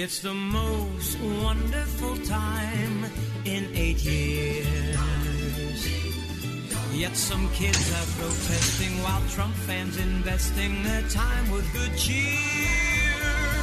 It's the most wonderful time in eight years. Yet some kids are protesting while Trump fans investing their time with good cheer.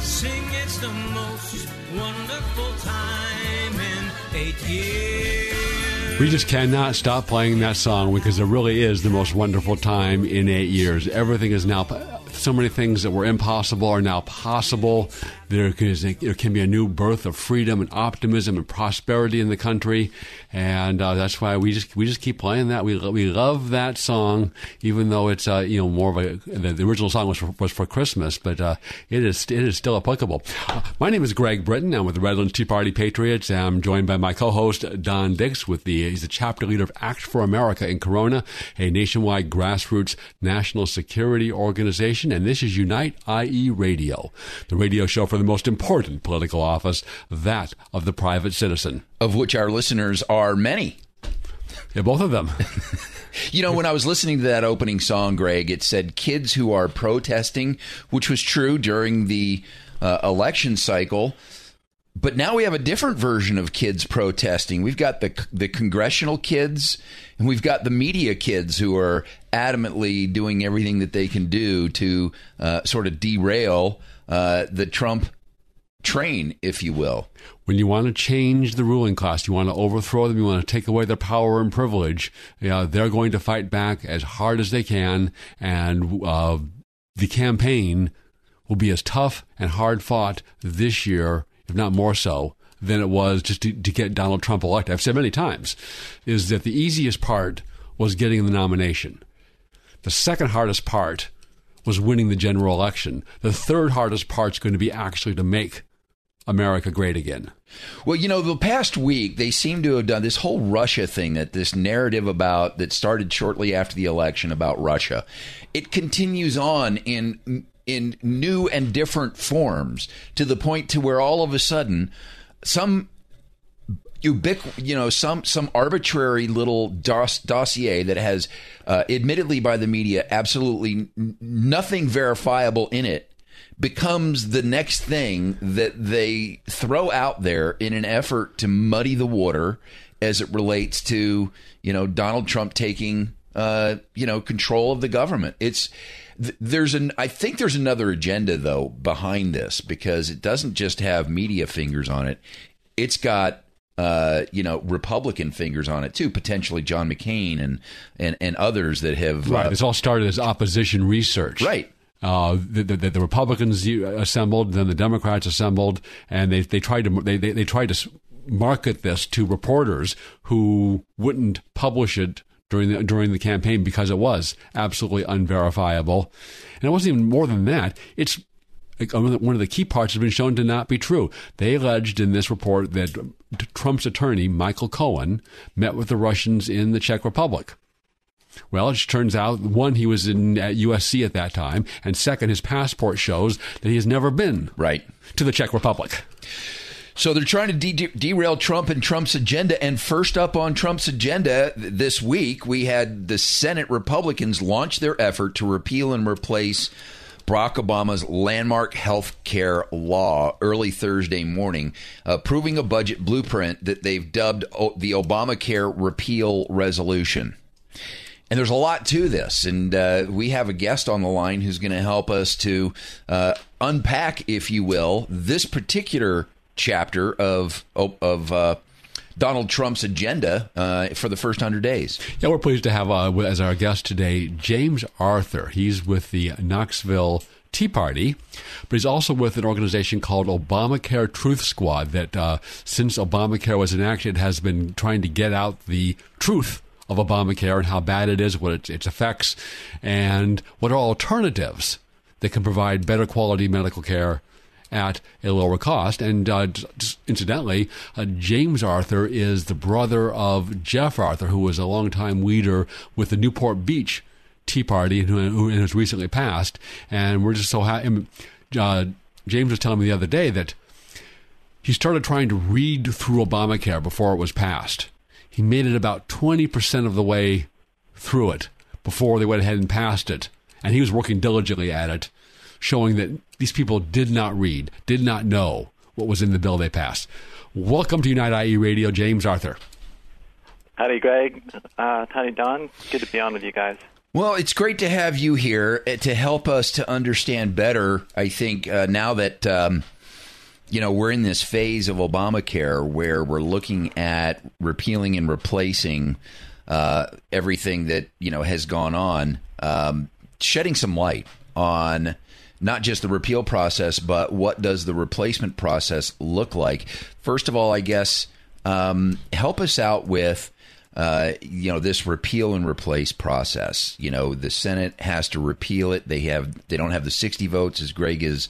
Sing it's the most wonderful time in eight years. We just cannot stop playing that song because it really is the most wonderful time in eight years. Everything is now, so many things that were impossible are now possible. There, is, there can be a new birth of freedom and optimism and prosperity in the country, and uh, that's why we just we just keep playing that. We we love that song, even though it's uh, you know more of a the, the original song was for, was for Christmas, but uh, it is it is still applicable. Uh, my name is Greg Britton. I'm with the Redlands Tea Party Patriots. I'm joined by my co-host Don Dix. With the he's the chapter leader of Act for America in Corona, a nationwide grassroots national security organization, and this is Unite IE Radio, the radio show for for the most important political office, that of the private citizen. Of which our listeners are many. Yeah, both of them. you know, when I was listening to that opening song, Greg, it said kids who are protesting, which was true during the uh, election cycle. But now we have a different version of kids protesting. We've got the the congressional kids, and we've got the media kids who are adamantly doing everything that they can do to uh, sort of derail uh, the Trump train, if you will. When you want to change the ruling class, you want to overthrow them, you want to take away their power and privilege, you know, they're going to fight back as hard as they can, and uh, the campaign will be as tough and hard fought this year, if not more so, than it was just to, to get Donald Trump elected. I've said many times, is that the easiest part was getting the nomination. The second hardest part was winning the general election. The third hardest part is going to be actually to make America great again. Well, you know, the past week they seem to have done this whole Russia thing that this narrative about that started shortly after the election about Russia. It continues on in in new and different forms to the point to where all of a sudden some ubiqu- you know, some some arbitrary little dos- dossier that has, uh, admittedly by the media, absolutely n- nothing verifiable in it becomes the next thing that they throw out there in an effort to muddy the water as it relates to you know Donald Trump taking uh, you know control of the government. It's there's an I think there's another agenda though behind this because it doesn't just have media fingers on it. It's got uh, you know, Republican fingers on it too, potentially John McCain and and, and others that have. Right. Uh, this all started as opposition research. Right. Uh, the, the, the, Republicans assembled, then the Democrats assembled, and they, they tried to they, they, they tried to market this to reporters who wouldn't publish it during the during the campaign because it was absolutely unverifiable, and it wasn't even more than that. It's Um, one of the key parts has been shown to not be true. They alleged in this report that Trump's attorney, Michael Cohen, met with the Russians in the Czech Republic. Well, it turns out, one, he was in at USC at that time, and second, his passport shows that he has never been right to the Czech Republic. So they're trying to de- derail Trump and Trump's agenda. And first up on Trump's agenda this week, we had the Senate Republicans launch their effort to repeal and replace Barack Obama's landmark health care law early Thursday morning, approving a budget blueprint that they've dubbed the Obamacare repeal resolution. And there's a lot to this, and uh, we have a guest on the line who's going to help us to uh, unpack, if you will, this particular chapter of of uh, Donald Trump's agenda uh, for the first 100 days. Yeah, we're pleased to have uh, as our guest today James Arthur. He's with the Knoxville Tea Party, but he's also with an organization called Obamacare Truth Squad that, uh, since Obamacare was enacted, has been trying to get out the truth of Obamacare and how bad it is, what its, its effects, and what are alternatives that can provide better quality medical care at a lower cost. And uh, incidentally, uh, James Arthur is the brother of Jeff Arthur, who was a longtime leader with the Newport Beach Tea Party and who, who has recently passed. And we're just so happy. Uh, James was telling me the other day that he started trying to read through Obamacare before it was passed. He made it about 20% of the way through it before they went ahead and passed it. And he was working diligently at it, showing that these people did not read, did not know what was in the bill they passed. Welcome to Unite IE Radio, James Arthur. Howdy, Greg. Uh, howdy, Don. Good to be on with you guys. Well, it's great to have you here uh, to help us to understand better. I think uh, now that um, you know we're in this phase of Obamacare where we're looking at repealing and replacing uh, everything that you know has gone on, um, shedding some light on not just the repeal process, but what does the replacement process look like? First of all, I guess um, help us out with. Uh, you know this repeal and replace process. You know the Senate has to repeal it. They have they don't have the sixty votes as Greg has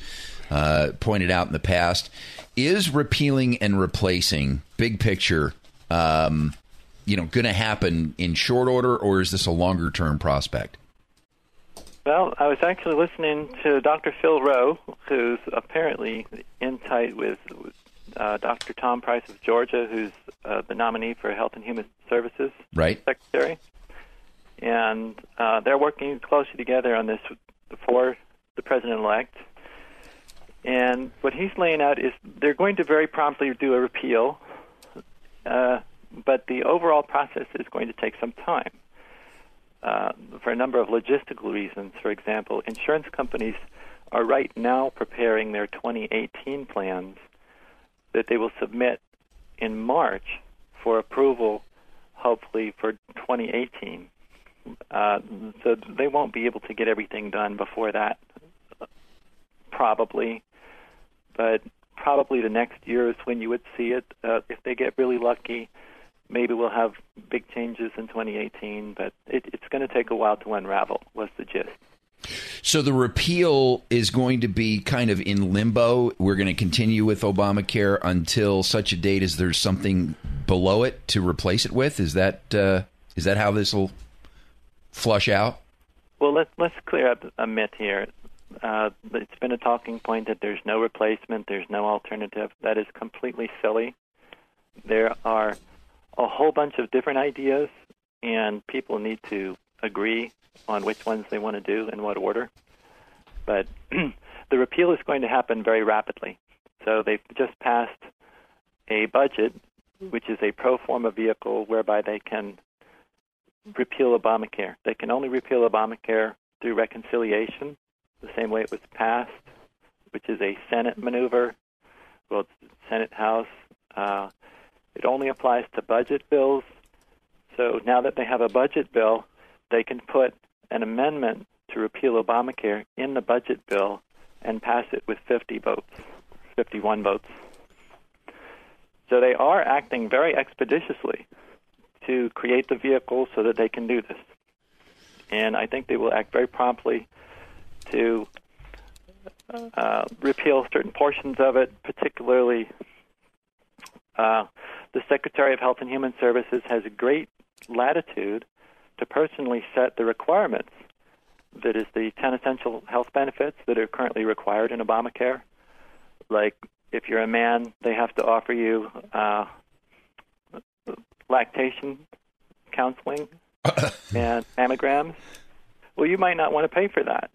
uh, pointed out in the past. Is repealing and replacing big picture, um, you know, going to happen in short order, or is this a longer term prospect? Well, I was actually listening to Dr. Phil Roe, who's apparently in tight with uh, Dr. Tom Price of Georgia, who's uh, the nominee for Health and Human Services right. Secretary. And uh, they're working closely together on this for the president elect. And what he's laying out is they're going to very promptly do a repeal, uh, but the overall process is going to take some time uh, for a number of logistical reasons. For example, insurance companies are right now preparing their 2018 plans that they will submit in March for approval, hopefully for 2018. Uh, so they won't be able to get everything done before that, probably. But probably the next year is when you would see it. Uh, if they get really lucky, maybe we'll have big changes in 2018, but it, it's going to take a while to unravel, was the gist. So the repeal is going to be kind of in limbo. We're going to continue with Obamacare until such a date as there's something below it to replace it with. Is that uh, is that how this will flush out? Well, let's let's clear up a myth here. Uh, it's been a talking point that there's no replacement, there's no alternative. That is completely silly. There are a whole bunch of different ideas, and people need to agree on which ones they want to do in what order. But the repeal is going to happen very rapidly. So they've just passed a budget, which is a pro forma vehicle whereby they can repeal Obamacare. They can only repeal Obamacare through reconciliation, the same way it was passed, which is a Senate maneuver. Well, Senate House. Uh, it only applies to budget bills. So now that they have a budget bill, they can put an amendment to repeal Obamacare in the budget bill and pass it with 50 votes, 51 votes. So they are acting very expeditiously to create the vehicle so that they can do this. And I think they will act very promptly to uh, repeal certain portions of it, particularly uh, the Secretary of Health and Human Services has a great latitude to personally set the requirements that is the 10 essential health benefits that are currently required in Obamacare. Like if you're a man, they have to offer you uh, lactation counseling and mammograms. Well, you might not want to pay for that.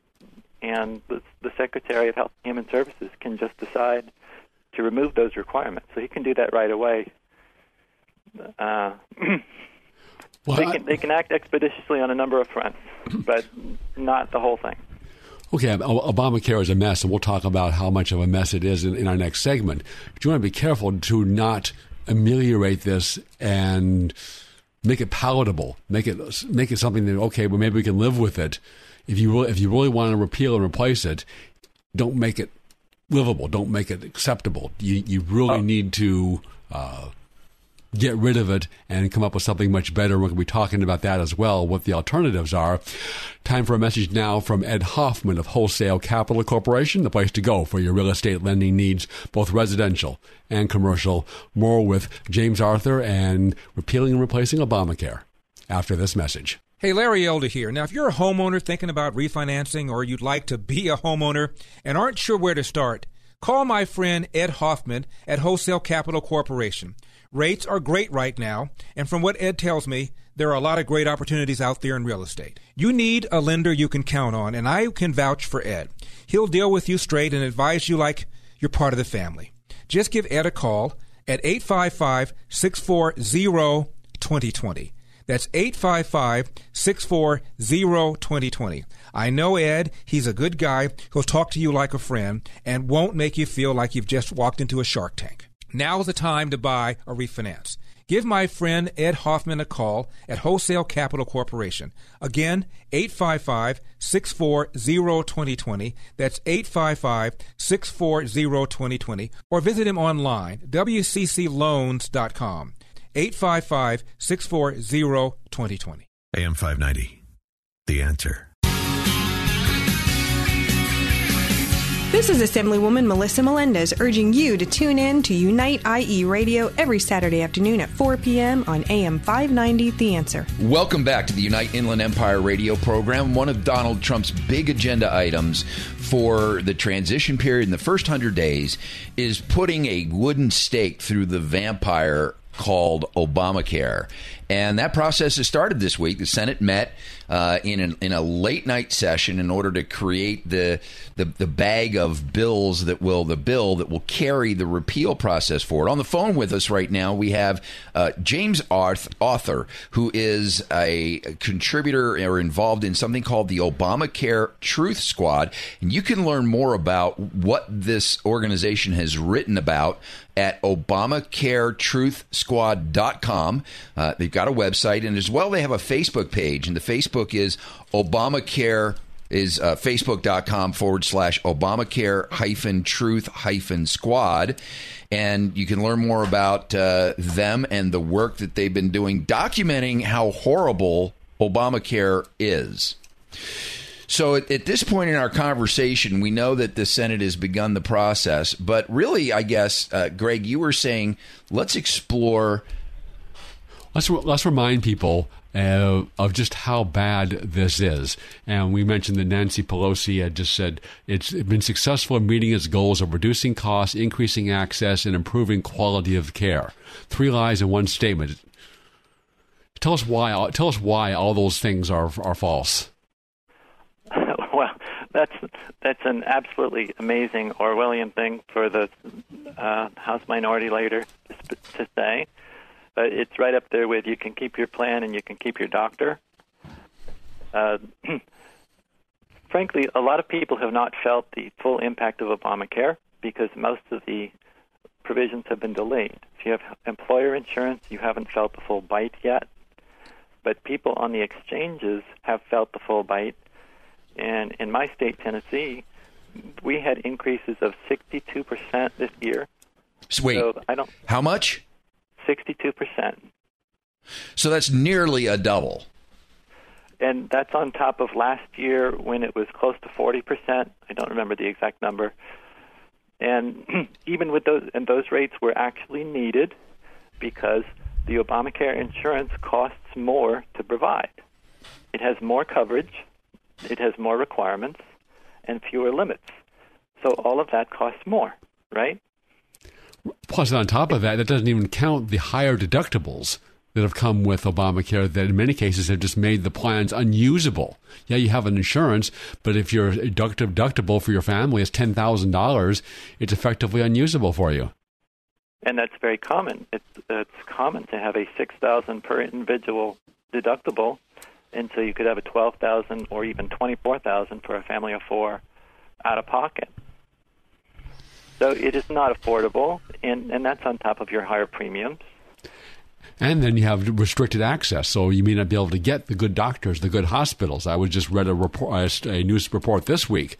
And the, the Secretary of Health and Human Services can just decide to remove those requirements. So he can do that right away uh, well, they can they can act expeditiously on a number of fronts, but not the whole thing. Okay, Obamacare is a mess, and we'll talk about how much of a mess it is in, in our next segment. But you want to be careful to not ameliorate this and make it palatable, make it make it something that okay, well maybe we can live with it. If you really, if you really want to repeal and replace it, don't make it livable. Don't make it acceptable. You you really uh, need to uh, get rid of it and come up with something much better. We're going to be talking about that as well, what the alternatives are. Time for a message now from Ed Hoffman of Wholesale Capital Corporation, the place to go for your real estate lending needs, both residential and commercial. More with James Arthur and repealing and replacing Obamacare after this message. Hey, Larry Elder here. Now, if you're a homeowner thinking about refinancing or you'd like to be a homeowner and aren't sure where to start, call my friend Ed Hoffman at Wholesale Capital Corporation. Rates are great right now, and from what Ed tells me, there are a lot of great opportunities out there in real estate. You need a lender you can count on, and I can vouch for Ed. He'll deal with you straight and advise you like you're part of the family. Just give Ed a call at 855 640 2020. That's 855 640 2020. I know Ed. He's a good guy. He'll talk to you like a friend and won't make you feel like you've just walked into a shark tank. Now's the time to buy or refinance. Give my friend Ed Hoffman a call at Wholesale Capital Corporation. Again, 855 640 2020. That's 855 640 2020. Or visit him online, wccloans.com. 855 640 2020. AM 590. The answer. This is Assemblywoman Melissa Melendez urging you to tune in to Unite IE Radio every Saturday afternoon at 4 p.m. on AM 590 The Answer. Welcome back to the Unite Inland Empire radio program. One of Donald Trump's big agenda items for the transition period in the first 100 days is putting a wooden stake through the vampire called Obamacare. And that process has started this week. The Senate met uh, in, an, in a late night session in order to create the, the, the bag of bills that will the bill that will carry the repeal process forward. On the phone with us right now, we have uh, James Arth, Arthur, who is a contributor or involved in something called the Obamacare Truth Squad. And you can learn more about what this organization has written about at ObamacareTruthSquad.com. Uh, they've got a website, and as well, they have a Facebook page, and the Facebook is Obamacare is uh, facebook.com forward slash Obamacare hyphen truth hyphen squad. And you can learn more about uh, them and the work that they've been doing, documenting how horrible Obamacare is. So at, at, this point in our conversation, we know that the Senate has begun the process, but really, I guess, uh, Greg, you were saying let's explore. Let's let's remind people uh, of just how bad this is. And we mentioned that Nancy Pelosi had just said it's been successful in meeting its goals of reducing costs, increasing access, and improving quality of care. Three lies in one statement. Tell us why. Tell us why all those things are are false. well, that's that's an absolutely amazing Orwellian thing for the uh, House Minority Leader to, to say. But it's right up there with you can keep your plan and you can keep your doctor. Uh, frankly, a lot of people have not felt the full impact of Obamacare because most of the provisions have been delayed. If you have employer insurance, you haven't felt the full bite yet. But people on the exchanges have felt the full bite and in my state, Tennessee, we had increases of 62% this year. Wait, so I don't. How much? 62%. So that's nearly a double. And that's on top of last year when it was close to 40%. I don't remember the exact number. And even with those, and those rates were actually needed because the Obamacare insurance costs more to provide. It has more coverage, it has more requirements and fewer limits. So all of that costs more, right? Plus, on top of that, that doesn't even count the higher deductibles that have come with Obamacare that in many cases have just made the plans unusable. Yeah, you have an insurance, but if your deductible for your family is $10,000, it's effectively unusable for you. And that's very common. It's, it's common to have a 6000 per individual deductible and so you could have a twelve thousand or even twenty four thousand for a family of four out of pocket. So it is not affordable, and and that's on top of your higher premiums. And then you have restricted access, so you may not be able to get the good doctors, the good hospitals. I was just read a report, a news report this week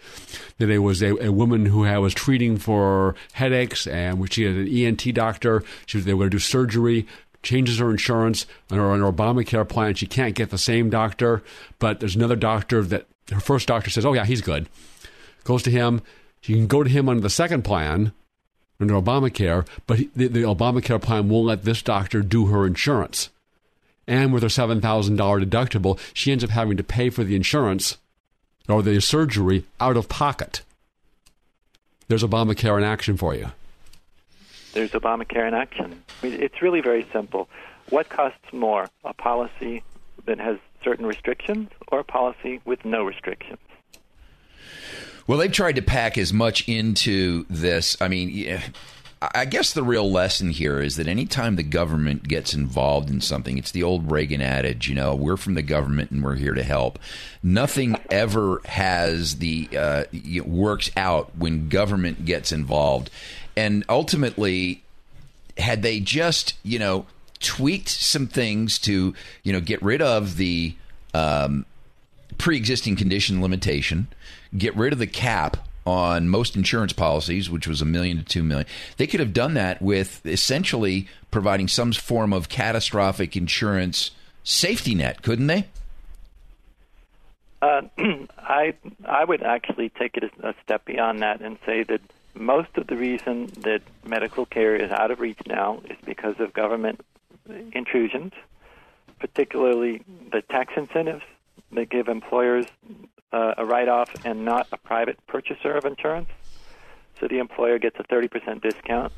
that it was a, a woman who was treating for headaches, and she had an ENT doctor. She was, they were going to do surgery changes her insurance or an Obamacare plan. She can't get the same doctor, but there's another doctor that her first doctor says, "Oh yeah, he's good." Goes to him. She can go to him under the second plan under Obamacare, but the, the Obamacare plan won't let this doctor do her insurance. And with her seven thousand dollar deductible, she ends up having to pay for the insurance or the surgery out of pocket. There's Obamacare in action for you. There's Obamacare in action. It's really very simple. What costs more, a policy that has certain restrictions or a policy with no restrictions? Well, they've tried to pack as much into this. I mean, yeah, I guess the real lesson here is that anytime the government gets involved in something, it's the old Reagan adage, you know, we're from the government and we're here to help. Nothing ever has the uh, works out when government gets involved, and ultimately, had they just you know tweaked some things to you know get rid of the um, pre-existing condition limitation, get rid of the cap on most insurance policies, which was a million to two million. They could have done that with essentially providing some form of catastrophic insurance safety net, couldn't they? Uh, I I would actually take it a step beyond that and say that most of the reason that medical care is out of reach now is because of government intrusions, particularly the tax incentives that give employers uh, a write-off and not a private purchaser of insurance. So the employer gets a 30% discount.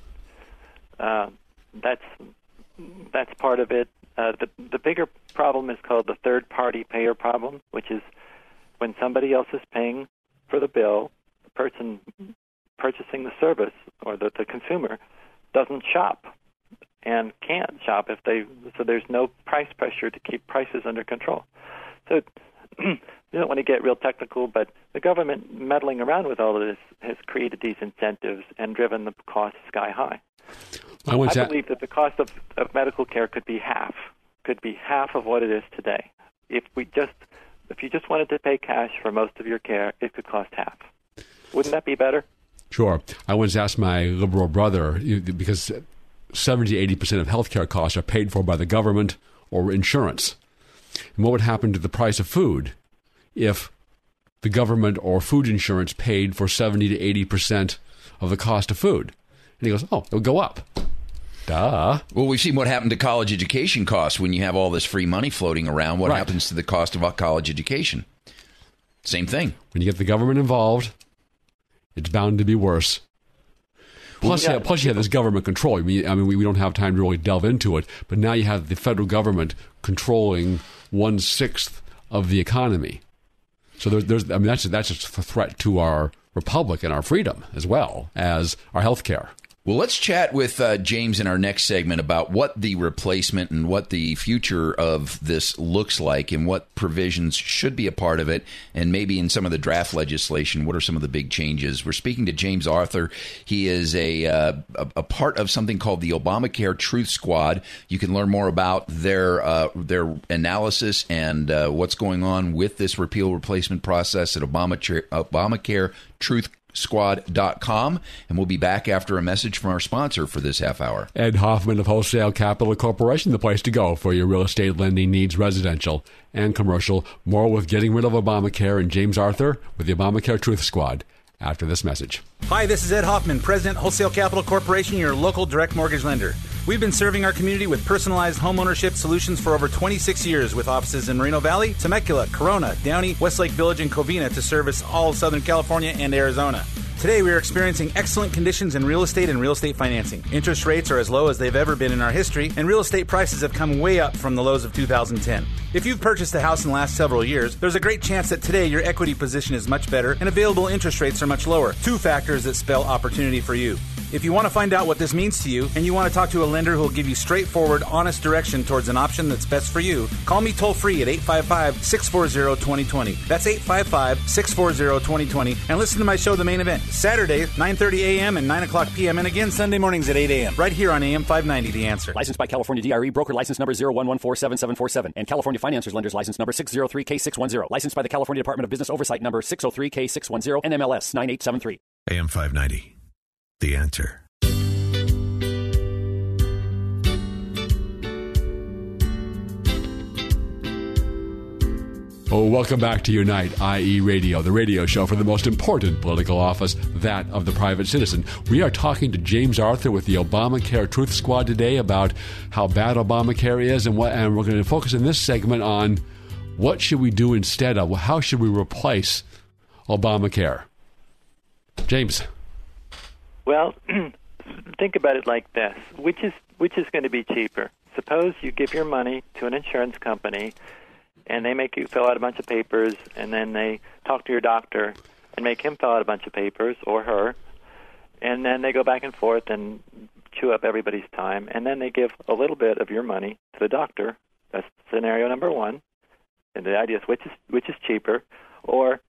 Uh, that's that's part of it. Uh, the the bigger problem is called the third-party payer problem, which is when somebody else is paying for the bill, the person purchasing the service or the, the consumer doesn't shop and can't shop if they so there's no price pressure to keep prices under control. So you don't want to get real technical, but the government meddling around with all of this has created these incentives and driven the cost sky high. I, I believe that the cost of, of medical care could be half, could be half of what it is today. If we just, if you just wanted to pay cash for most of your care, it could cost half. Wouldn't that be better? Sure. I once asked my liberal brother because 70 80% of healthcare costs are paid for by the government or insurance. And what would happen to the price of food if the government or food insurance paid for 70 to 80% of the cost of food? And he goes, oh, it'll go up. Duh. Well, we've seen what happened to college education costs when you have all this free money floating around. What Right. happens to the cost of college education? Same thing. When you get the government involved, it's bound to be worse. Plus, yeah, plus you have this government control. I mean, I mean, we, we don't have time to really delve into it, but now you have the federal government controlling one sixth of the economy. So there's, there's, I mean, that's that's a threat to our republic and our freedom as well as our health care. Well, let's chat with uh, James in our next segment about what the replacement and what the future of this looks like and what provisions should be a part of it. And maybe in some of the draft legislation, what are some of the big changes? We're speaking to James Arthur. He is a, uh, a, a part of something called the Obamacare Truth Squad. You can learn more about their, uh, their analysis and uh, what's going on with this repeal replacement process at Obamacare, Obamacare Truth squad.com and we'll be back after a message from our sponsor for this half hour. Ed Hoffman of Wholesale Capital Corporation, the place to go for your real estate lending needs, residential and commercial. More with getting rid of Obamacare and James Arthur with the Obamacare Truth Squad after this message. Hi, this is Ed Hoffman, President, Wholesale Capital Corporation, your local direct mortgage lender. We've been serving our community with personalized homeownership solutions for over 26 years with offices in Moreno Valley, Temecula, Corona, Downey, Westlake Village, and Covina to service all of Southern California and Arizona. Today, we are experiencing excellent conditions in real estate and real estate financing. Interest rates are as low as they've ever been in our history, and real estate prices have come way up from the lows of 2010. If you've purchased a house in the last several years, there's a great chance that today your equity position is much better and available interest rates are much lower. Two factors that spell opportunity for you. If you want to find out what this means to you and you want to talk to a lender who will give you straightforward, honest direction towards an option that's best for you, call me toll free at 855 640 2020. That's 855 640 2020. And listen to my show, The Main Event, Saturday, 9.30 a.m. and 9 o'clock p.m. and again Sunday mornings at 8 a.m. right here on AM 590 The Answer. Licensed by California DRE, broker license number 01147747, and California Financiers Lenders license number 603K610. Licensed by the California Department of Business Oversight number 603K610, and NMLS 9873. AM 590 the answer. Oh, welcome back to Unite IE Radio, the radio show for the most important political office, that of the private citizen. We are talking to James Arthur with the Obamacare Truth Squad today about how bad Obamacare is and what and we're going to focus in this segment on what should we do instead of how should we replace Obamacare. James. Well, think about it like this: which is which is going to be cheaper? Suppose you give your money to an insurance company and they make you fill out a bunch of papers, and then they talk to your doctor and make him fill out a bunch of papers or her, and then they go back and forth and chew up everybody's time, and then they give a little bit of your money to the doctor. That's scenario number one. And the idea is which is which is cheaper, or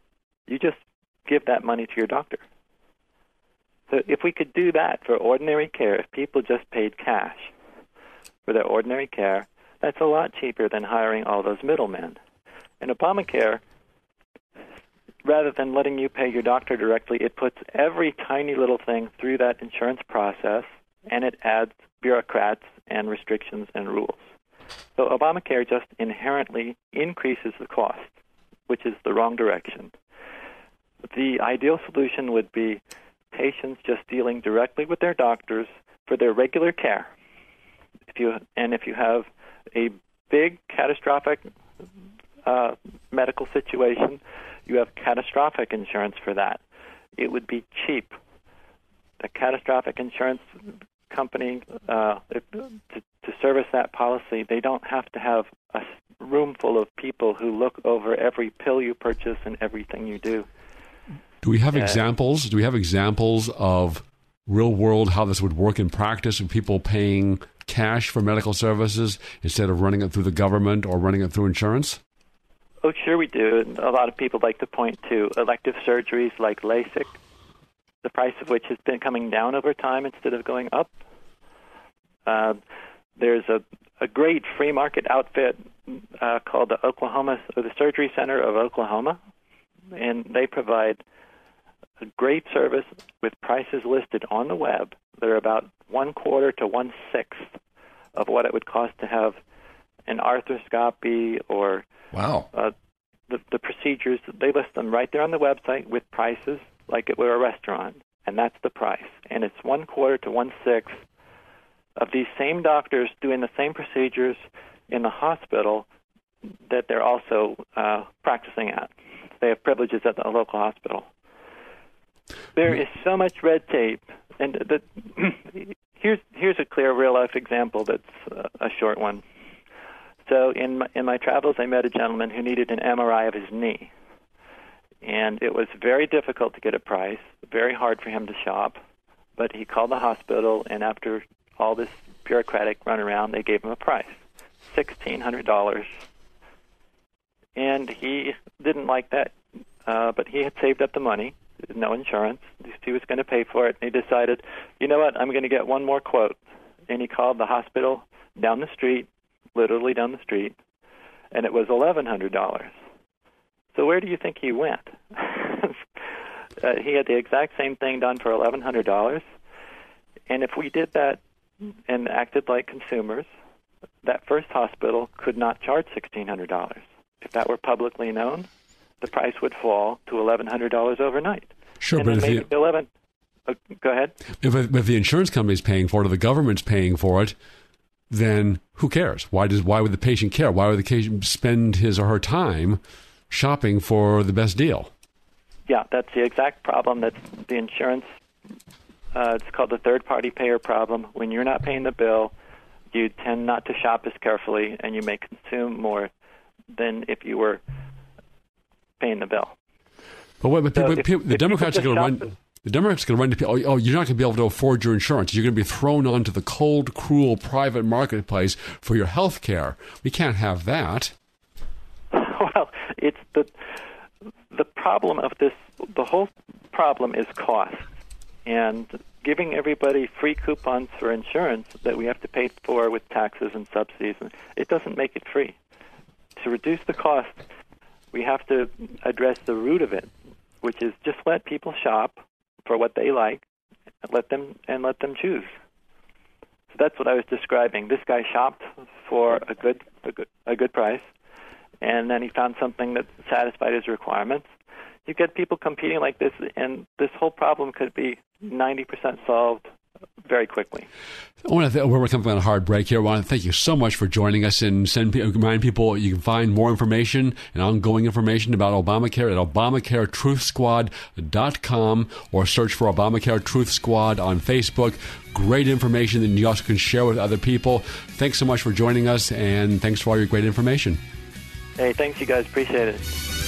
you just give that money to your doctor. So if we could do that for ordinary care, if people just paid cash for their ordinary care, that's a lot cheaper than hiring all those middlemen. And Obamacare, rather than letting you pay your doctor directly, it puts every tiny little thing through that insurance process and it adds bureaucrats and restrictions and rules. So Obamacare just inherently increases the cost, which is the wrong direction. The ideal solution would be patients just dealing directly with their doctors for their regular care. If you and if you have a big catastrophic uh, medical situation, you have catastrophic insurance for that. It would be cheap. The catastrophic insurance company, uh, to, to service that policy, they don't have to have a room full of people who look over every pill you purchase and everything you do. Do we have examples? Do we have examples of real world how this would work in practice of people paying cash for medical services instead of running it through the government or running it through insurance? Oh, sure we do. And a lot of people like to point to elective surgeries like LASIK, the price of which has been coming down over time instead of going up. Uh, there's a, a great free market outfit uh, called the Oklahoma or the Surgery Center of Oklahoma, and they provide a great service with prices listed on the web. They're about one quarter to one sixth of what it would cost to have an arthroscopy or Wow. uh, the, the procedures. They list them right there on the website with prices like it were a restaurant, and that's the price. And it's one quarter to one sixth of these same doctors doing the same procedures in the hospital that they're also uh, practicing at. They have privileges at the local hospital. There is so much red tape, and the, here's here's a clear real life example that's uh, a short one. So in my, in my travels, I met a gentleman who needed an MRI of his knee, and it was very difficult to get a price, very hard for him to shop. But he called the hospital, and after all this bureaucratic runaround, they gave him a price, sixteen hundred dollars. And he didn't like that, uh, but he had saved up the money, no insurance. He was going to pay for it, and he decided, you know what, I'm going to get one more quote. And he called the hospital down the street, literally down the street, and it was eleven hundred dollars. So where do you think he went? uh, he had the exact same thing done for eleven hundred dollars, and if we did that and acted like consumers, that first hospital could not charge sixteen hundred dollars. If that were publicly known, the price would fall to eleven hundred dollars overnight. Sure, and but if the, eleven. Uh, go ahead. if, if the insurance company's paying for it or the government's paying for it, then who cares? Why does why would the patient care? Why would the patient spend his or her time shopping for the best deal? Yeah, that's the exact problem that the insurance. Uh, it's called the third-party payer problem. When you're not paying the bill, you tend not to shop as carefully, and you may consume more than if you were paying the bill. But, what, but So people, if- people, the Democrats are going to run. The Democrats are going to run to people. Oh, oh, you're not going to be able to afford your insurance. You're going to be thrown onto the cold, cruel private marketplace for your health care. We can't have that. well, it's the the problem of this. The whole problem is cost, and giving everybody free coupons for insurance that we have to pay for with taxes and subsidies. It doesn't make it free. To reduce the cost, we have to address the root of it, which is just let people shop for what they like, let them and let them choose. So that's what I was describing. This guy shopped for a good a good, a good price, and then he found something that satisfied his requirements. You get people competing like this, and this whole problem could be 90% solved very quickly. I want to th- we're coming on a hard break here. I want to thank you so much for joining us and send remind people you can find more information and ongoing information about Obamacare at ObamacareTruthSquad.com or search for Obamacare Truth Squad on Facebook. Great information that you also can share with other people. Thanks so much for joining us and thanks for all your great information. Hey, thanks, you guys. Appreciate it.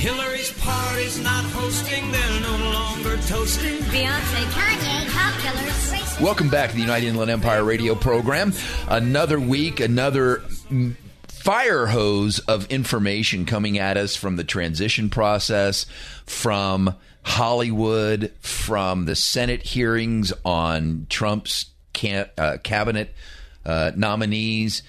Hillary's party's not hosting, they're no longer toasting. Beyonce, Kanye, cop killers. Welcome back to the United Inland Empire radio program. Another week, another fire hose of information coming at us from the transition process, from Hollywood, from the Senate hearings on Trump's can, uh, cabinet uh, nominees.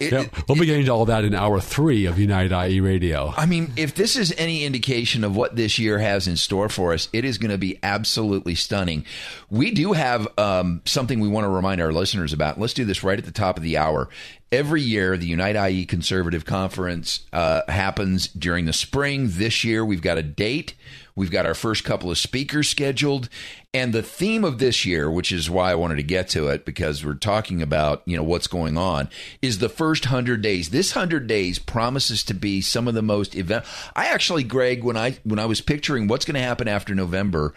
It- Yeah, we'll be getting to all that in hour three of United IE Radio. I mean, if this is any indication of what this year has in store for us, it is going to be absolutely stunning. We do have um, something we want to remind our listeners about. Let's do this right at the top of the hour. Every year, the Unite IE Conservative Conference uh, happens during the spring. This year, we've got a date. We've got our first couple of speakers scheduled. And the theme of this year, which is why I wanted to get to it, because we're talking about, you know, what's going on, is the first hundred days. This hundred days promises to be some of the most event. I actually, Greg, when I when I was picturing what's going to happen after November,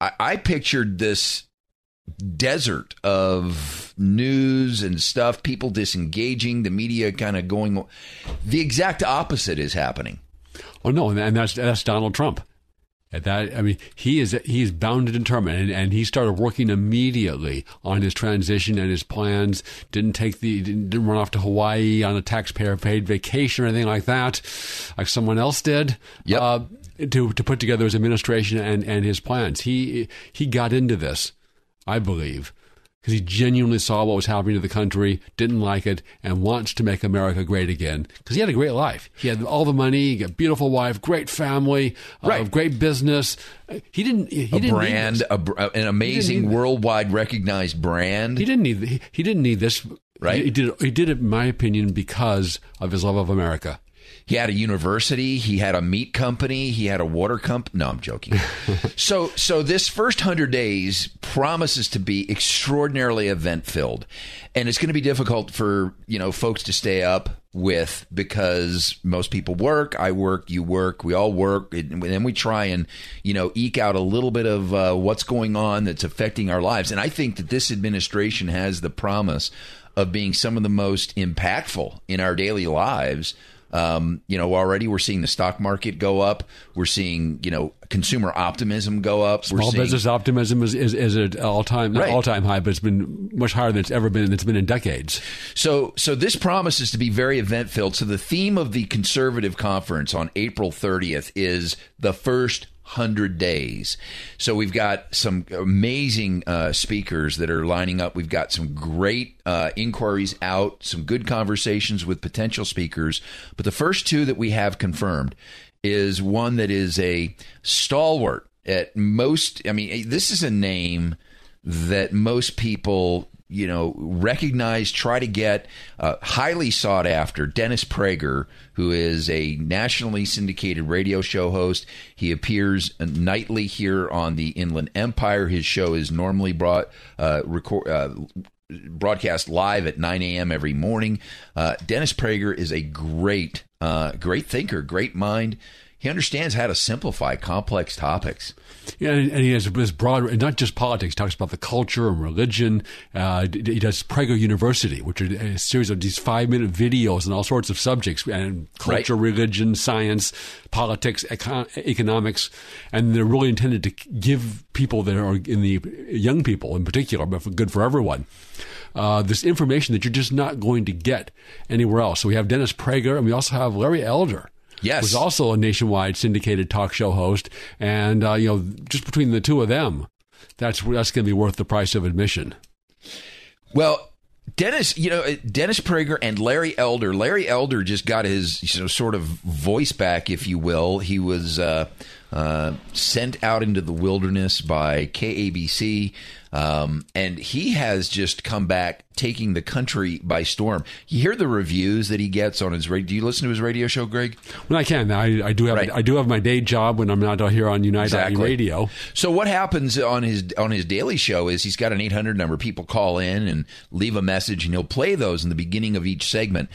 I, I pictured this desert of news and stuff, people disengaging, the media kind of going. The exact opposite is happening. Oh no, and that's that's Donald Trump. At that, I mean, he is he is bound to determine, and, and he started working immediately on his transition and his plans. Didn't take the didn't, didn't run off to Hawaii on a taxpayer paid vacation or anything like that, like someone else did. Yep. Uh, to to put together his administration and and his plans. He he got into this, I believe, because he genuinely saw what was happening to the country, didn't like it, and wants to make America great again. Because he had a great life. He had all the money, he got a beautiful wife, great family, uh, Right. great business. He didn't. He a didn't need brand, a, br- an amazing worldwide recognized brand. He didn't need. He, he didn't need this. Right. He, he did. He did it, in my opinion, because of his love of America. He had a university. He had a meat company. He had a water company. No, I'm joking. so, so this first hundred days promises to be extraordinarily event filled, and it's going to be difficult for you know folks to stay up with because most people work. I work. You work. We all work, and then we try and you know eke out a little bit of uh, what's going on that's affecting our lives. And I think that this administration has the promise of being some of the most impactful in our daily lives. Um, you know, already we're seeing the stock market go up. We're seeing, you know, consumer optimism go up. we're Small seeing, business optimism is is, is at all time Right. all time high, but it's been much higher than it's ever been. It's been in decades. So, so this promises to be very event filled. So, the theme of the conservative conference on April 30th is the first hundred days. So, we've got some amazing uh, speakers that are lining up. We've got some great uh, inquiries out, some good conversations with potential speakers. But the first two that we have confirmed is one that is a stalwart at most. I mean, this is a name that most people you know recognize try to get uh, highly sought after dennis prager who is a nationally syndicated radio show host he appears nightly here on the inland empire his show is normally brought uh, record uh, broadcast live at 9 a.m. every morning. Uh, Dennis Prager is a great, uh, great thinker, great mind. He understands how to simplify complex topics. Yeah, and, and he has this broad, and not just politics. He talks about the culture and religion. Uh, he does Prager University, which are a series of these five-minute videos on all sorts of subjects and culture, religion, science, politics, econ- economics, and they're really intended to give people that are in the young people in particular, but for good for everyone. Uh, this information that you're just not going to get anywhere else. So we have Dennis Prager, and we also have Larry Elder. Yes. who's also a nationwide syndicated talk show host, and uh, you know, just between the two of them, that's that's going to be worth the price of admission. Well, Dennis, you know, Dennis Prager and Larry Elder. Larry Elder just got his you know, sort of voice back, if you will. He was uh, uh, sent out into the wilderness by KABC. Um, and he has just come back taking the country by storm. You hear the reviews that he gets on his radio. Do you listen to his radio show, Greg? When I can, I, I do have Right. I do have my day job when I'm not out here on United Exactly. Radio. So what happens on his on his daily show is he's got an 800 number. People call in and leave a message, and he'll play those in the beginning of each segment.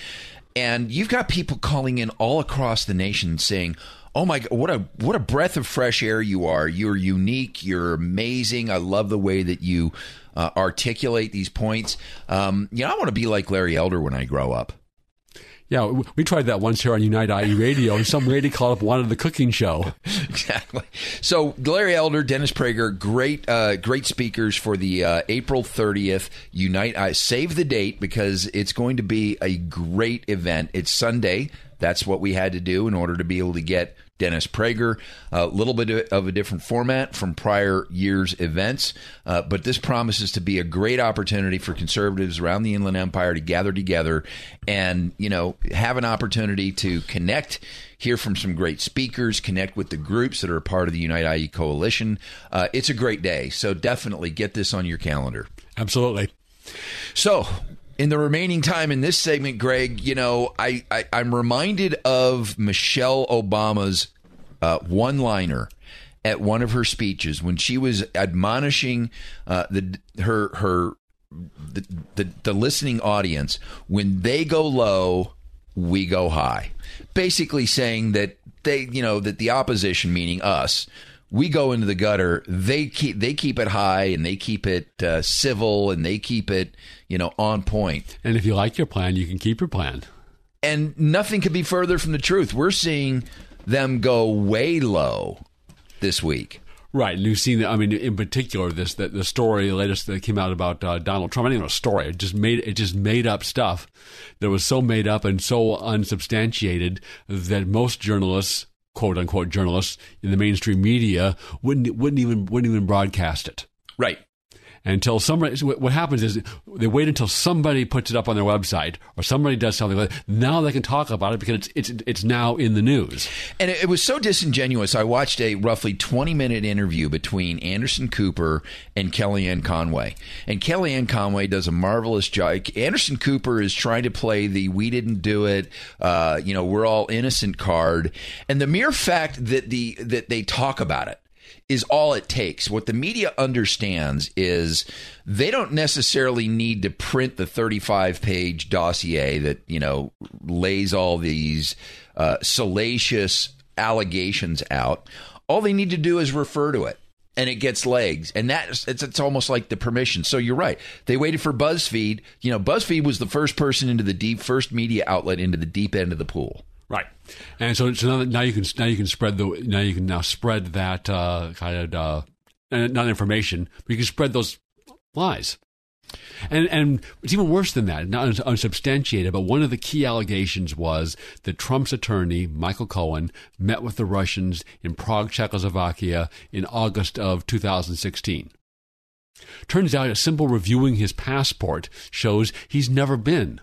And you've got people calling in all across the nation saying. Oh my God! What a what a breath of fresh air you are. You're unique. You're amazing. I love the way that you uh, articulate these points. Um, you know, I want to be like Larry Elder when I grow up. Yeah, we- we tried that once here on Unite IE Radio, and some lady called up wanted the cooking show. exactly. So Larry Elder, Dennis Prager, great, uh, great speakers for the uh, April thirtieth Unite. I save the date because it's going to be a great event. It's Sunday. That's what we had to do in order to be able to get Dennis Prager. A little bit of a different format from prior years' events, uh, but this promises to be a great opportunity for conservatives around the Inland Empire to gather together and you know have an opportunity to connect hear from some great speakers, connect with the groups that are a part of the Unite IE coalition. Uh, it's a great day, so definitely get this on your calendar. Absolutely. So, in the remaining time in this segment, Greg, you know, I, I I'm reminded of Michelle Obama's uh, one-liner at one of her speeches when she was admonishing uh, the her her the, the the listening audience when they go low, we go high. Basically saying that they, you know, that the opposition, meaning us, we go into the gutter. They keep they keep it high and they keep it uh, civil and they keep it, you know, on point. And if you like your plan, you can keep your plan. And nothing could be further from the truth. We're seeing them go way low this week. Right, and you've seen that. I mean, in particular, this the, the story the latest that came out about uh, Donald Trump. I didn't know a story. It just made it just made up stuff that was so made up and so unsubstantiated that most journalists, quote unquote journalists in the mainstream media, wouldn't wouldn't even wouldn't even broadcast it. Right. Until somebody, what happens is they wait until somebody puts it up on their website or somebody does something like that. Now they can talk about it because it's it's it's now in the news. And it, was so disingenuous. I watched a roughly 20 minute interview between Anderson Cooper and Kellyanne Conway. And Kellyanne Conway does a marvelous job. Anderson Cooper is trying to play the we didn't do it, uh, you know, we're all innocent card. And the mere fact that the that they talk about it is all it takes. What the media understands is they don't necessarily need to print the 35 page dossier that, you know, lays all these uh, salacious allegations out. All they need to do is refer to it. And it gets legs, and that's it's, it's almost like the permission. So you're right. They waited for BuzzFeed. You know, BuzzFeed was the first person into the deep, first media outlet into the deep end of the pool. Right, and so, so now, now you can now you can spread the now you can now spread that uh, kind of uh, not information, but you can spread those lies. And and it's even worse than that, not unsubstantiated. But one of the key allegations was that Trump's attorney Michael Cohen met with the Russians in Prague, Czechoslovakia, in August of 2016. Turns out, a simple reviewing his passport shows he's never been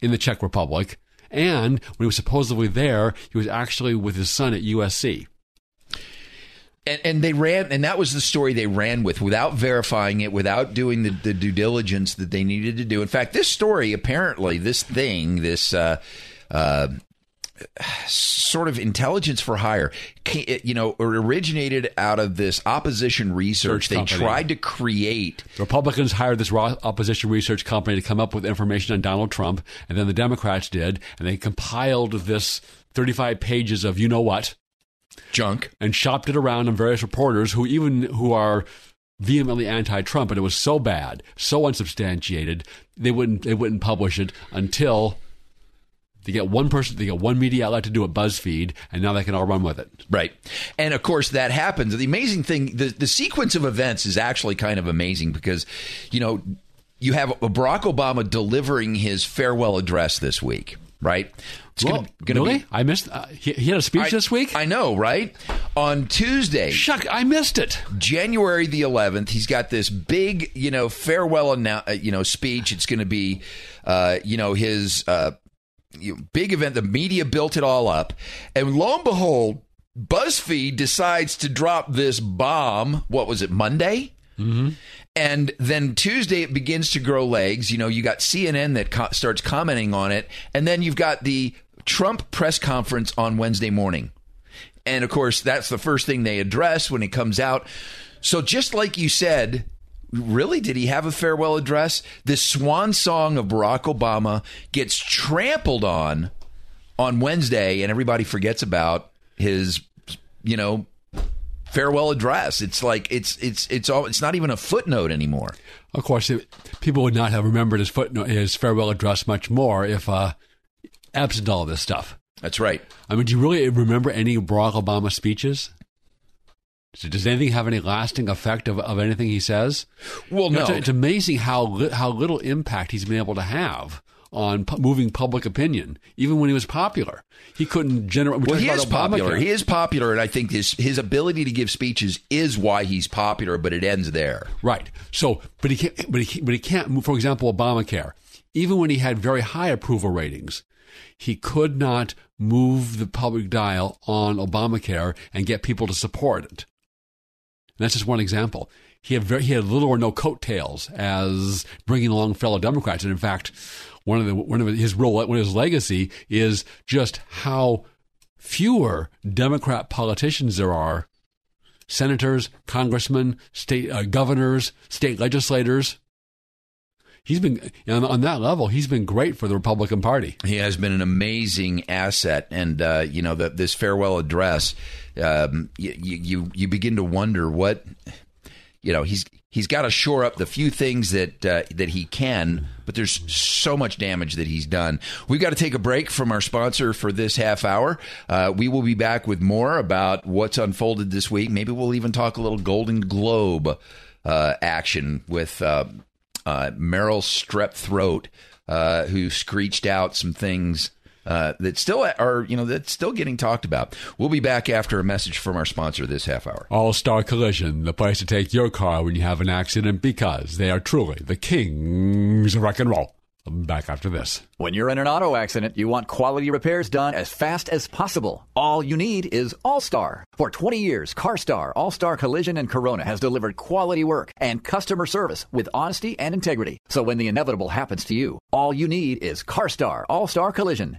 in the Czech Republic. And when he was supposedly there, he was actually with his son at USC. And, and they ran, and that was the story they ran with without verifying it, without doing the, the due diligence that they needed to do. In fact, this story, apparently, this thing, this uh, uh, sort of intelligence for hire, you know, originated out of this opposition research. They tried to create The Republicans hired this opposition research company to come up with information on Donald Trump, and then the Democrats did, and they compiled this 35 pages of you know what junk and shopped it around on various reporters who even who are vehemently anti-Trump, and it was so bad, so unsubstantiated, they wouldn't they wouldn't publish it until they get one person, they get one media outlet to do it, BuzzFeed, and now they can all run with it. Right. And of course, that happens. The amazing thing, the, the sequence of events is actually kind of amazing because, you know, you have Barack Obama delivering his farewell address this week, right? It's Well, gonna, gonna really? be. I missed. Uh, he, he had a speech I- this week. I know, right? On Tuesday, Shuck, I missed it. January the 11th, he's got this big, you know, farewell, annou- uh, you know, speech. It's going to be, uh, you know, his uh, you know, big event. The media built it all up, and lo and behold, BuzzFeed decides to drop this bomb. What was it, Monday? Mm-hmm. And then Tuesday it begins to grow legs. You know, you got CNN that co- starts commenting on it. And then you've got the Trump press conference on Wednesday morning. And of course, that's the first thing they address when it comes out. So just like you said, really, did he have a farewell address? This swan song of Barack Obama gets trampled on on Wednesday, and everybody forgets about his, you know, farewell address. It's like it's it's it's all it's not even a footnote anymore. Of course, it, people would not have remembered his footnote, his farewell address much more if uh, absent all this stuff. That's right. I mean, do you really remember any Barack Obama speeches? So does anything have any lasting effect of, of anything he says? Well, no. it's, it's amazing how li- how little impact he's been able to have on pu- moving public opinion, even when he was popular. He couldn't generate. Well, he is popular. He is popular, and I think his his ability to give speeches is why he's popular. But it ends there. Right. So, but he can't. But he, but he can't. move- For example, Obamacare. Even when he had very high approval ratings, he could not move the public dial on Obamacare and get people to support it. And that's just one example. He had very, he had little or no coattails as bringing along fellow Democrats, and in fact, one of the one of his role, one of his legacy is just how fewer Democrat politicians there are senators, congressmen, state uh, governors, state legislators. He's been on, on that level. He's been great for the Republican Party. He has been an amazing asset, and uh, you know the, this farewell address. Um, you, you you begin to wonder what you know. He's he's got to shore up the few things that uh, that he can, but there's so much damage that he's done. We've got to take a break from our sponsor for this half hour. Uh, we will be back with more about what's unfolded this week. Maybe we'll even talk a little Golden Globe uh, action with uh, Meryl Streep Throat, uh, who screeched out some things uh, that still are, you know, that's still getting talked about. We'll be back after a message from our sponsor this half hour. All Star Collision, the place to take your car when you have an accident because they are truly the kings of rock and roll. Back after this. When you're in an auto accident, you want quality repairs done as fast as possible. All you need is All Star. For 20 years, CarStar, All Star Collision, and Corona has delivered quality work and customer service with honesty and integrity. So when the inevitable happens to you, all you need is CarStar, All Star Collision.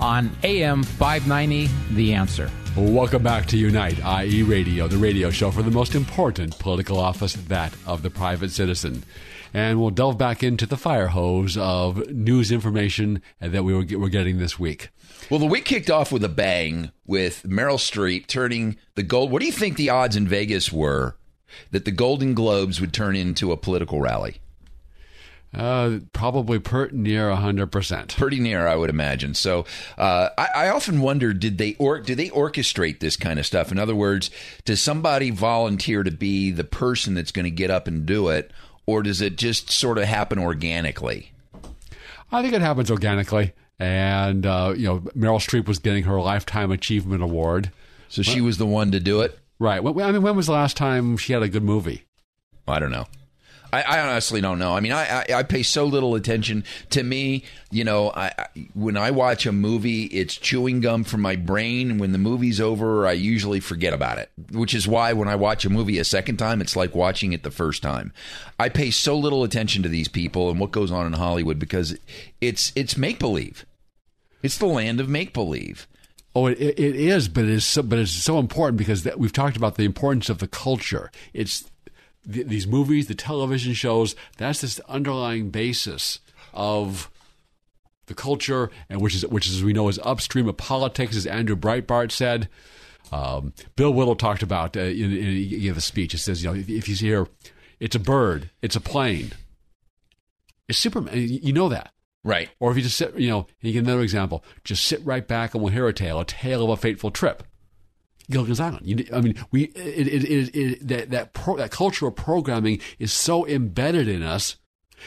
on AM 590 The Answer. Welcome back to Unite, IE Radio, the radio show for the most important political office, that of the private citizen. And we'll delve back into the fire hose of news information that we were, we're getting this week. Well, the week kicked off with a bang with Meryl Streep turning the gold. What do you think the odds in Vegas were that the Golden Globes would turn into a political rally? Uh, probably pretty near 100%. Pretty near, I would imagine. So uh, I, I often wonder, did they or do they orchestrate this kind of stuff? In other words, does somebody volunteer to be the person that's going to get up and do it, or does it just sort of happen organically? I think it happens organically. And, uh, you know, Meryl Streep was getting her Lifetime Achievement Award. So she was the one to do it? Right. I mean, when was the last time she had a good movie? I don't know. I, I honestly don't know. I mean, I, I, I pay so little attention. To me, you know, I, I, when I watch a movie, it's chewing gum for my brain. And when the movie's over, I usually forget about it. Which is why when I watch a movie a second time, it's like watching it the first time. I pay so little attention to these people and what goes on in Hollywood because it's it's make believe. It's the land of make believe. Oh, it, it is, but it's so, but it's so important because that, we've talked about the importance of the culture. It's th- these movies, the television shows. That's this underlying basis of the culture, and which is which is as we know is upstream of politics, as Andrew Breitbart said. Um, Bill Whittle talked about uh, in, in, he gave a speech. It says, you know, if, if you hear, it's a bird, it's a plane, it's Superman. You know that. Right. Or if you just sit, you know, you get another example, just sit right back and we'll hear a tale, a tale of a fateful trip. Gilligan's Island. You, I mean, we it, it, it, it, that that pro, that cultural programming is so embedded in us,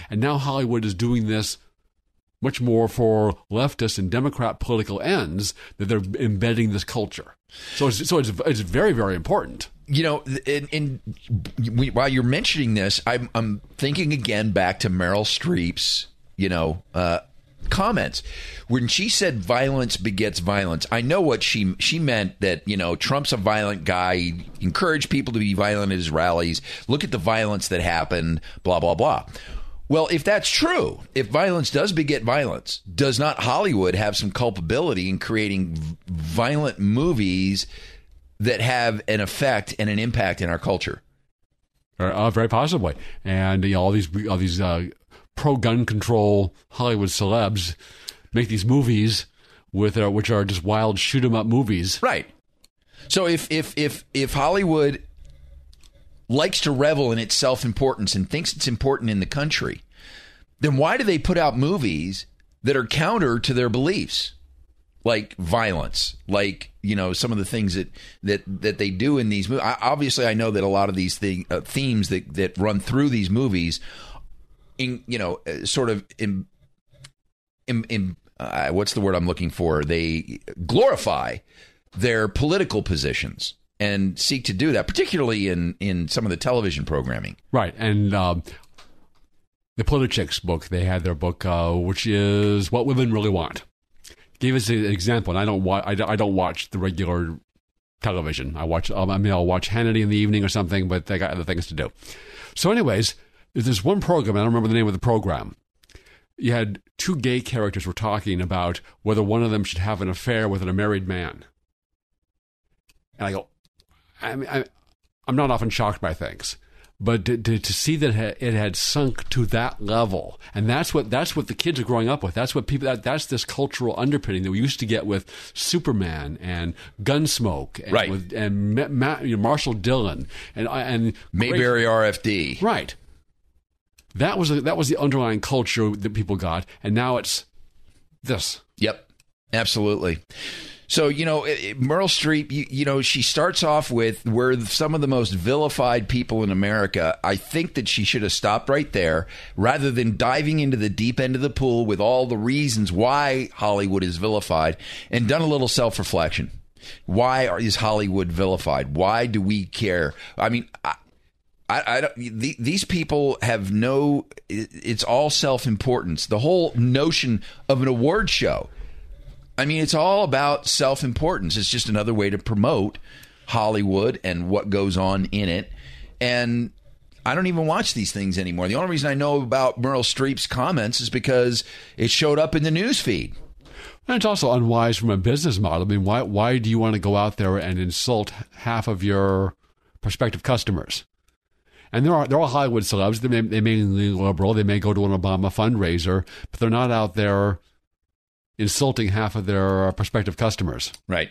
and now Hollywood is doing this much more for leftist and Democrat political ends that they're embedding this culture. So it's so it's it's very very important. You know, in, we, while you're mentioning this, I'm I'm thinking again back to Meryl Streep's you know uh, comments when she said violence begets violence. I know what she she meant that you know Trump's a violent guy. He encouraged people to be violent at his rallies. Look at the violence that happened. Blah blah blah. Well, if that's true, if violence does beget violence, does not Hollywood have some culpability in creating violent movies that have an effect and an impact in our culture? Uh, very possibly, and you know, all these all these uh, pro gun control Hollywood celebs make these movies with uh, which are just wild shoot 'em up movies, right? So if if if if Hollywood likes to revel in its self importance and thinks it's important in the country, then why do they put out movies that are counter to their beliefs? Like violence, like you know some of the things that that that they do in these movies. Obviously, I know that a lot of these thing, uh, themes that that run through these movies, in you know, uh, sort of in, in, in uh, what's the word I'm looking for? They glorify their political positions and seek to do that, particularly in in some of the television programming. Right, and um, the Politichicks book, they had their book, uh, which is "What Women Really Want." Gave us an example, and I don't watch. I, don't watch the regular television. I watch. Um, I mean, I'll watch Hannity in the evening or something, but they got other things to do. So, anyways, there's one program. I don't remember the name of the program. You had two gay characters were talking about whether one of them should have an affair with a married man. And I go, I mean, I, I'm not often shocked by things, but to, to, to, see that it had sunk to that level, and that's what that's what the kids are growing up with. That's what people. That, that's this cultural underpinning that we used to get with Superman and Gunsmoke, and right? With, and Ma, Ma, you know, Marshall Dillon and and Mayberry great, RFD, right? That was a, that was the underlying culture that people got, and now it's this. Yep, absolutely. So, you know, Meryl Streep, you, you, know, she starts off with we're some of the most vilified people in America. I think that she should have stopped right there rather than diving into the deep end of the pool with all the reasons why Hollywood is vilified and done a little self reflection. Why is Hollywood vilified? Why do we care? I mean, I, I, I don't, the, these people have no, it's all self importance. The whole notion of an award show I mean, it's all about self importance. It's just another way to promote Hollywood and what goes on in it. And I don't even watch these things anymore. The only reason I know about Meryl Streep's comments is because it showed up in the news feed. And it's also unwise from a business model. I mean, why why do you want to go out there and insult half of your prospective customers? And they're all, they're all Hollywood celebs. They may, they may be liberal. They may go to an Obama fundraiser, but they're not out there insulting half of their uh, prospective customers. Right.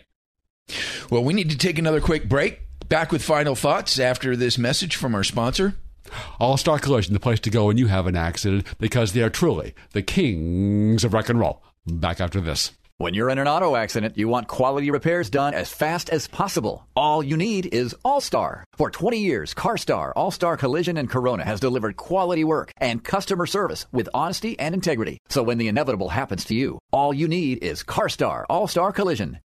Well, we need to take another quick break. Back with final thoughts after this message from our sponsor. All Star Collision, the place to go when you have an accident, because they are truly the kings of rock and roll. Back after this. When you're in an auto accident, you want quality repairs done as fast as possible. All you need is All Star. For 20 years, CarStar, All Star Collision, and Corona has delivered quality work and customer service with honesty and integrity. So when the inevitable happens to you, all you need is CarStar, All Star Collision.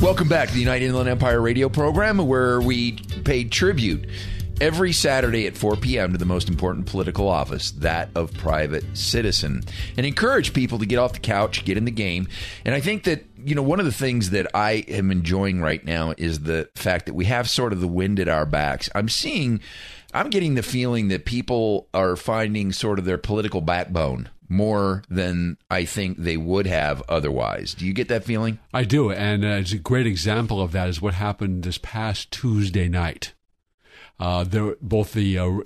Welcome back to the United Inland Empire radio program where we pay tribute every Saturday at 4 p.m. to the most important political office, that of private citizen, and encourage people to get off the couch, get in the game. And I think that, you know, one of the things that I am enjoying right now is the fact that we have sort of the wind at our backs. I'm seeing, I'm getting the feeling that people are finding sort of their political backbone more than I think they would have otherwise. Do you get that feeling? I do. And uh, it's a great example of that is what happened this past Tuesday night Uh, there, both the uh,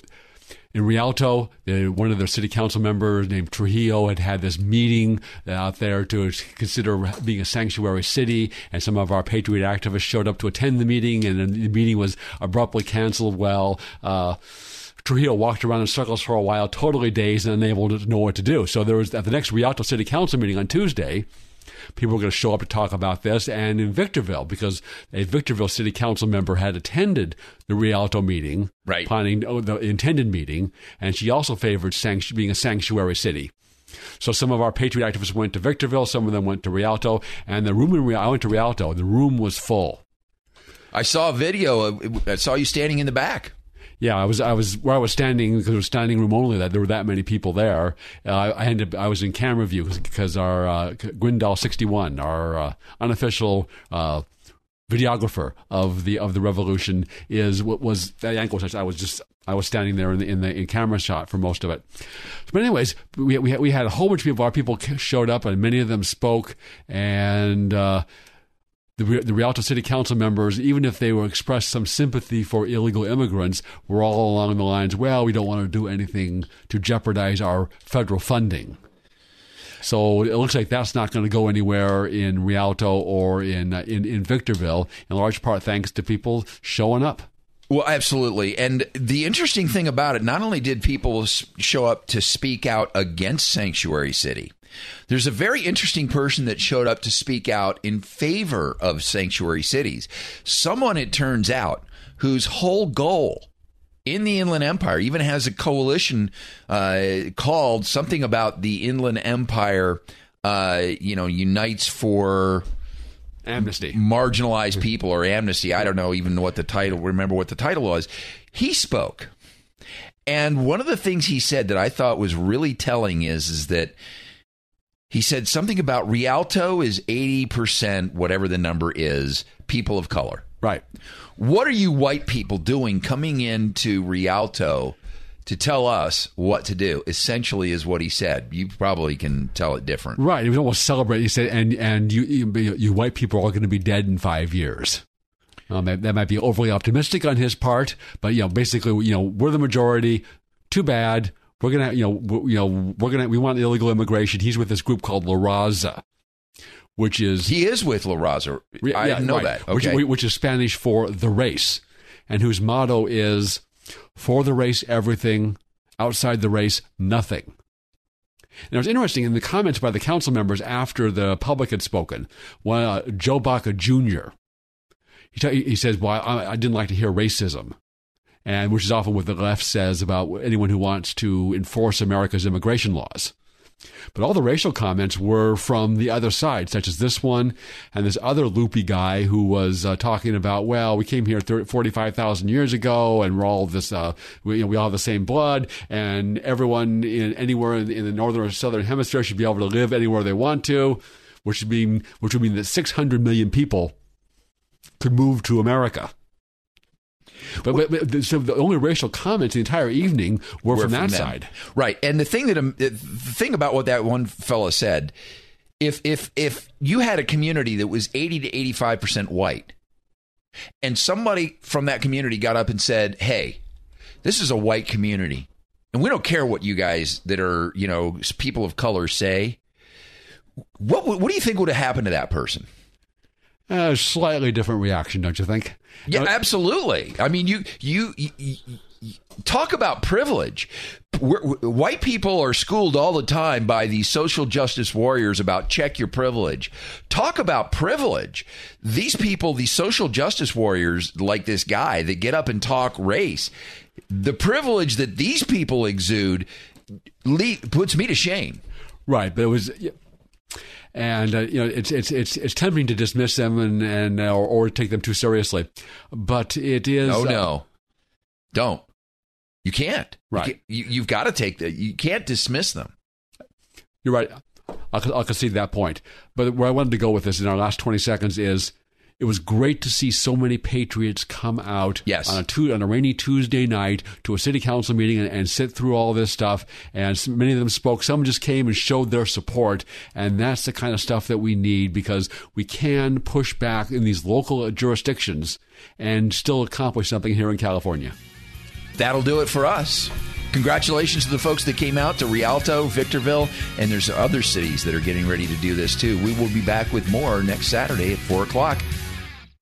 in Rialto, the, one of their city council members named Trujillo had had this meeting out there to consider being a sanctuary city, and some of our patriot activists showed up to attend the meeting, and the meeting was abruptly canceled. Well. Uh, Trujillo walked around in circles for a while, totally dazed and unable to know what to do. So there was at the next Rialto City Council meeting on Tuesday, people were going to show up to talk about this. And in Victorville, because a Victorville City Council member had attended the Rialto meeting, right. planning oh, the intended meeting, and she also favored sanctu- being a sanctuary city. So some of our patriot activists went to Victorville, some of them went to Rialto, and the room in Rialto, I went to Rialto, the room was full. I saw a video. Of, I saw you standing in the back. Yeah, I was I was where I was standing because it was standing room only. That there were that many people there. Uh, I ended I was in camera view because our uh, sixty one, our uh, unofficial. Uh, videographer of the of the revolution is what was that ankle. I was just I was standing there in the in the in camera shot for most of it. But anyways, we we had, we had a whole bunch of people. Our people showed up, and many of them spoke, and uh, the, the Rialto City Council members, even if they were expressed some sympathy for illegal immigrants, were all along the lines, well, we don't want to do anything to jeopardize our federal funding. So it looks like that's not going to go anywhere in Rialto or in, uh, in in Victorville, in large part thanks to people showing up. Well, absolutely. And the interesting thing about it, not only did people show up to speak out against Sanctuary City, there's a very interesting person that showed up to speak out in favor of sanctuary cities. Someone, it turns out, whose whole goal in the Inland Empire even has a coalition uh, called something about the Inland Empire, uh, you know, unites for amnesty, marginalized people, or amnesty. I don't know even what the title. Remember what the title was? He spoke, and one of the things he said that I thought was really telling is is that he said something about Rialto is 80%, whatever the number is, people of color. Right. What are you white people doing coming into Rialto to tell us what to do? Essentially, is what he said. You probably can tell it different. Right. He was almost celebrate. He said, and and you you, you white people are all going to be dead in five years. Um, that, that might be overly optimistic on his part, but you know, basically, you know, we're the majority. Too bad we're gonna, you know, you know, we're gonna, we want illegal immigration. He's with this group called La Raza, which is he is with La Raza. I yeah, know right. that. Okay. Which, which is Spanish for the race, and whose motto is "For the race, everything; outside the race, nothing." And it was interesting in the comments by the council members after the public had spoken. One, uh, Joe Baca Jr. He, t- he says, "Well, I, I didn't like to hear racism." And which is often what the left says about anyone who wants to enforce America's immigration laws. But all the racial comments were from the other side, such as this one and this other loopy guy who was uh, talking about, well, we came here 30, 45,000 years ago and we're all this, uh, we, you know, we all have the same blood and everyone in anywhere in, in the northern or southern hemisphere should be able to live anywhere they want to, which would mean, which would mean that 600 million people could move to America. But, but, but, so the only racial comments the entire evening were, were from, from, that them. side, right? And the thing that um, the thing about what that one fella said, if if if you had a community that was eighty to eighty five percent white, and somebody from that community got up and said, "Hey, this is a white community, and we don't care what you guys that are you know people of color say." What what do you think would have happened to that person? A slightly different reaction, don't you think? Yeah, uh, absolutely. I mean, you you, you, you talk about privilege. We're, white people are schooled all the time by these social justice warriors about check your privilege. Talk about privilege. These people, these social justice warriors, like this guy that get up and talk race, the privilege that these people exude puts me to shame. Right, but it was and uh, you know it's it's it's it's tempting to dismiss them and and uh, or, or, take them too seriously, but it is. Oh no, don't. You can't. Right. You, you have got to take that. You can't dismiss them. You're right. I'll, I'll concede that point. But where I wanted to go with this in our last 20 seconds is it was great to see so many patriots come out yes. on, a tu- on a rainy Tuesday night to a city council meeting and, and, sit through all this stuff. And many of them spoke. Some just came and showed their support. And that's the kind of stuff that we need because we can push back in these local uh, jurisdictions and still accomplish something here in California. that'll do it for us. Congratulations to the folks that came out to Rialto, Victorville, and there's other cities that are getting ready to do this too. We will be back with more next Saturday at 4 o'clock.